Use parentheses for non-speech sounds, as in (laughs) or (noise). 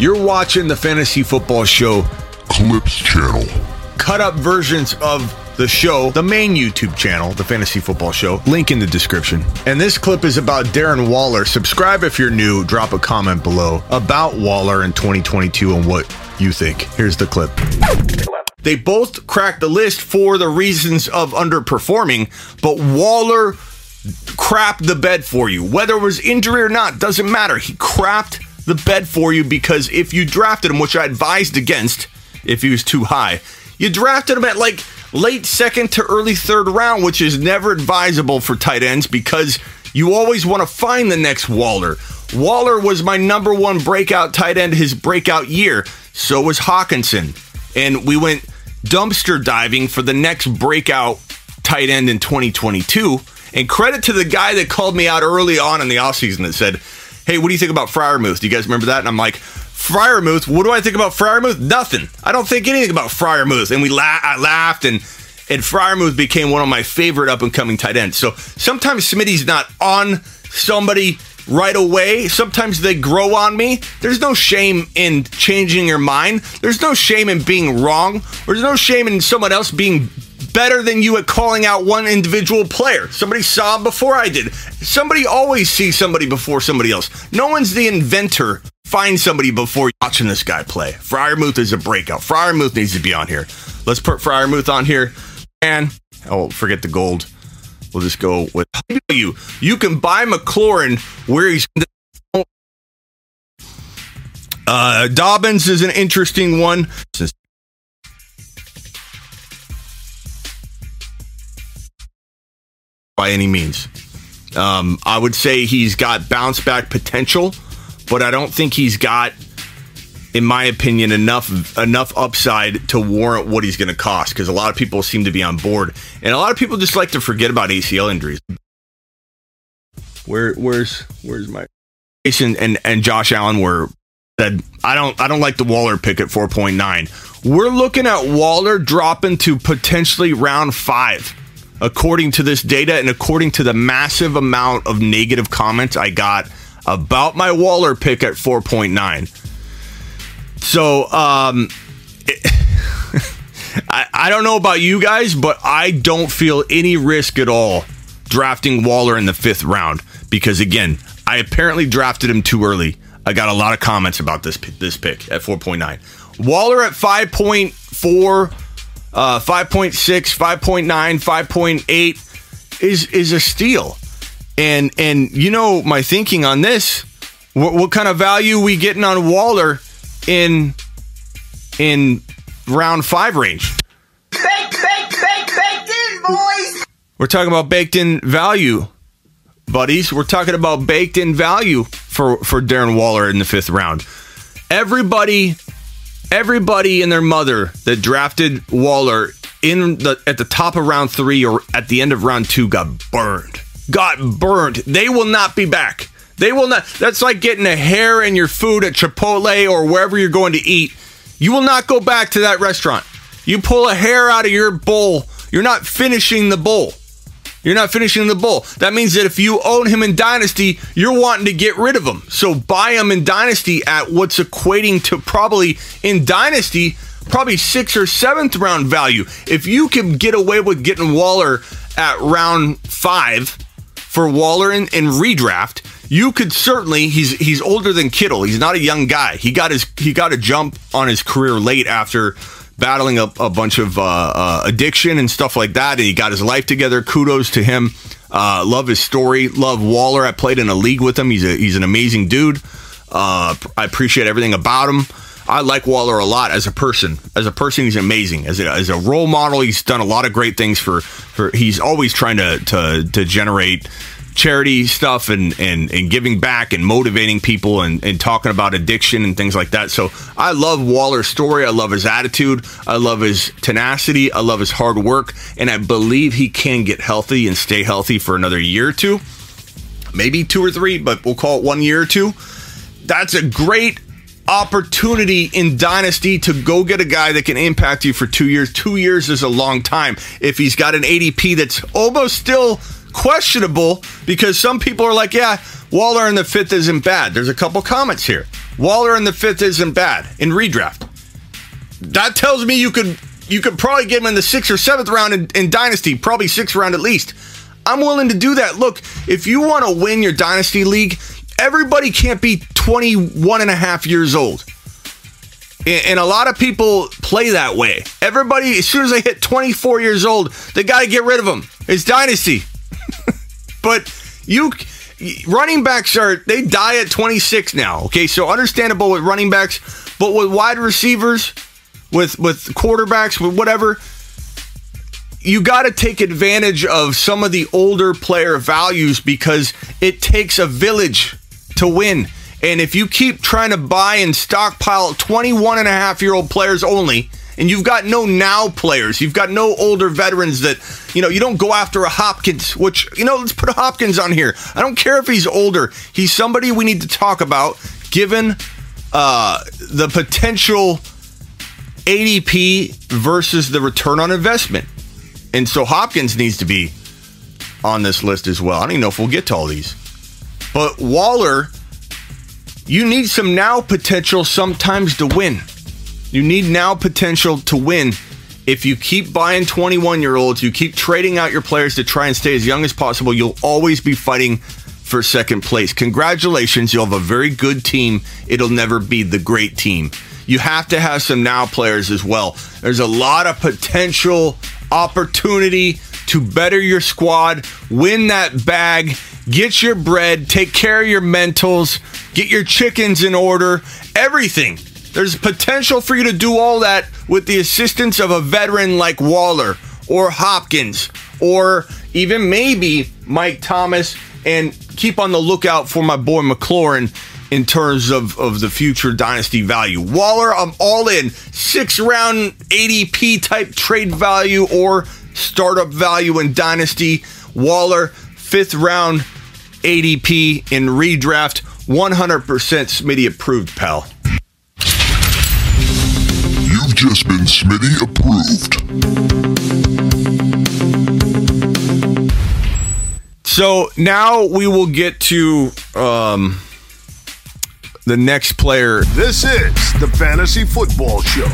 You're watching the Fantasy Football Show Clips channel. cut up versions of the show, the main YouTube channel, the Fantasy Football Show. Link in the description. And this clip is about Darren Waller. Subscribe if you're new. Drop a comment below about Waller in 2022 and what you think. Here's the clip. They both cracked the list for the reasons of underperforming, but Waller crapped the bed for you. Whether it was injury or not, doesn't matter. He crapped the bed for you because if you drafted him, which I advised against if he was too high, you drafted him at like late second to early third round, which is never advisable for tight ends because you always want to find the next Waller. Waller was my number one breakout tight end his breakout year. So was Hockenson. And we went dumpster diving for the next breakout tight end in 2022. And credit to the guy that called me out early on in the offseason that said, Hey, what do you think about Freiermuth? Do you guys remember that? And I'm like, Freiermuth, what do I think about Freiermuth? Nothing. I don't think anything about Freiermuth. And we la- I laughed and and Freiermuth became one of my favorite up and coming tight ends. So sometimes Smitty's not on somebody right away. Sometimes they grow on me. There's no shame in changing your mind. There's no shame in being wrong. There's no shame in someone else being better than you at calling out one individual player. Somebody saw before I did. Somebody always sees somebody before somebody else. No one's the inventor. Find somebody before watching this guy play. Freiermuth is a breakout. Freiermuth needs to be on here. Let's put Freiermuth on here. And oh, forget the gold. We'll just go with you. You can buy McLaurin where he's. Uh, Dobbins is an interesting one. By any means, um, I would say he's got bounce back potential, but I don't think he's got, in my opinion, enough enough upside to warrant what he's going to cost. Because a lot of people seem to be on board, and a lot of people just like to forget about ACL injuries. Where where's where's my Jason and and Josh Allen were said I don't I don't like the Waller pick at 4.9. We're looking at Waller dropping to potentially round 5 according to this data and according to the massive amount of negative comments I got about my Waller pick at 4.9. So um it- (laughs) I, I don't know about you guys, but I don't feel any risk at all drafting Waller in the fifth round because again, I apparently drafted him too early. I got a lot of comments about this this pick at 4.9. Waller at 5.4, uh, 5.6, 5.9, 5.8 is is a steal. And and you know my thinking on this. What, what kind of value we getting on Waller in in round five range? Bake, bake, bake, baked in, boys. We're talking about baked in value, buddies. We're talking about baked in value for for Darren Waller in the fifth round. Everybody, everybody and their mother that drafted Waller in the at the top of round three or at the end of round two got burned. Got burned. They will not be back. They will not. That's like getting a hair in your food at Chipotle or wherever you're going to eat. You will not go back to that restaurant. You pull a hair out of your bowl, you're not finishing the bowl. You're not finishing the bowl. That means that if you own him in Dynasty, you're wanting to get rid of him. So buy him in Dynasty at what's equating to probably in Dynasty, probably sixth or seventh round value. If you can get away with getting Waller at round five for Waller in, in redraft, you could certainly he's he's older than Kittle. He's not a young guy. He got his he got a jump on his career late after battling a, a bunch of uh, uh, addiction and stuff like that, and he got his life together. Kudos to him. Uh, love his story. Love Waller. I played in a league with him. He's a he's an amazing dude. Uh, I appreciate everything about him. I like Waller a lot as a person. As a person, he's amazing. As a, as a role model, he's done a lot of great things for. For he's always trying to to to generate charity stuff and, and, and giving back and motivating people and, and talking about addiction and things like that. So I love Waller's story. I love his attitude. I love his tenacity. I love his hard work. And I believe he can get healthy and stay healthy for another year or two, maybe two or three, but we'll call it one year or two. That's a great opportunity in Dynasty to go get a guy that can impact you for two years. Two years is a long time. If he's got an ADP that's almost still questionable, because some people are like, yeah, Waller in the fifth isn't bad. There's a couple comments here. Waller in the fifth isn't bad in redraft. That tells me you could you could probably get him in the sixth or seventh round in, in Dynasty, probably sixth round at least. I'm willing to do that. Look, if you want to win your Dynasty League, everybody can't be 21 and a half years old. And a lot of people play that way. Everybody, as soon as they hit 24 years old, they got to get rid of them. It's Dynasty. But you running backs are they die at 26 now okay? So understandable with running backs but with wide receivers with with quarterbacks with whatever you got to take advantage of some of the older player values because it takes a village to win. And if you keep trying to buy and stockpile 21 and a half year old players only and you've got no now players. You've got no older veterans that, you know, you don't go after a Hopkins, which, you know, let's put a Hopkins on here. I don't care if he's older. He's somebody we need to talk about given uh, the potential ADP versus the return on investment. And so Hopkins needs to be on this list as well. I don't even know if we'll get to all these. But Waller, you need some now potential sometimes to win. You need now potential to win. If you keep buying 21 year olds, you keep trading out your players to try and stay as young as possible, you'll always be fighting for second place. Congratulations, you'll have a very good team. It'll never be the great team. You have to have some now players as well. There's a lot of potential opportunity to better your squad, win that bag, get your bread, take care of your mentals, get your chickens in order, everything. There's potential for you to do all that with the assistance of a veteran like Waller or Hopkins or even maybe Mike Thomas and keep on the lookout for my boy McLaurin in terms of, of the future dynasty value. Waller, I'm all in. Six round ADP type trade value or startup value in dynasty. Waller, fifth round ADP in redraft. 100% Smitty approved, pal. You've just been Smitty approved. So now we will get to um, the next player. This is the Fantasy Football Show.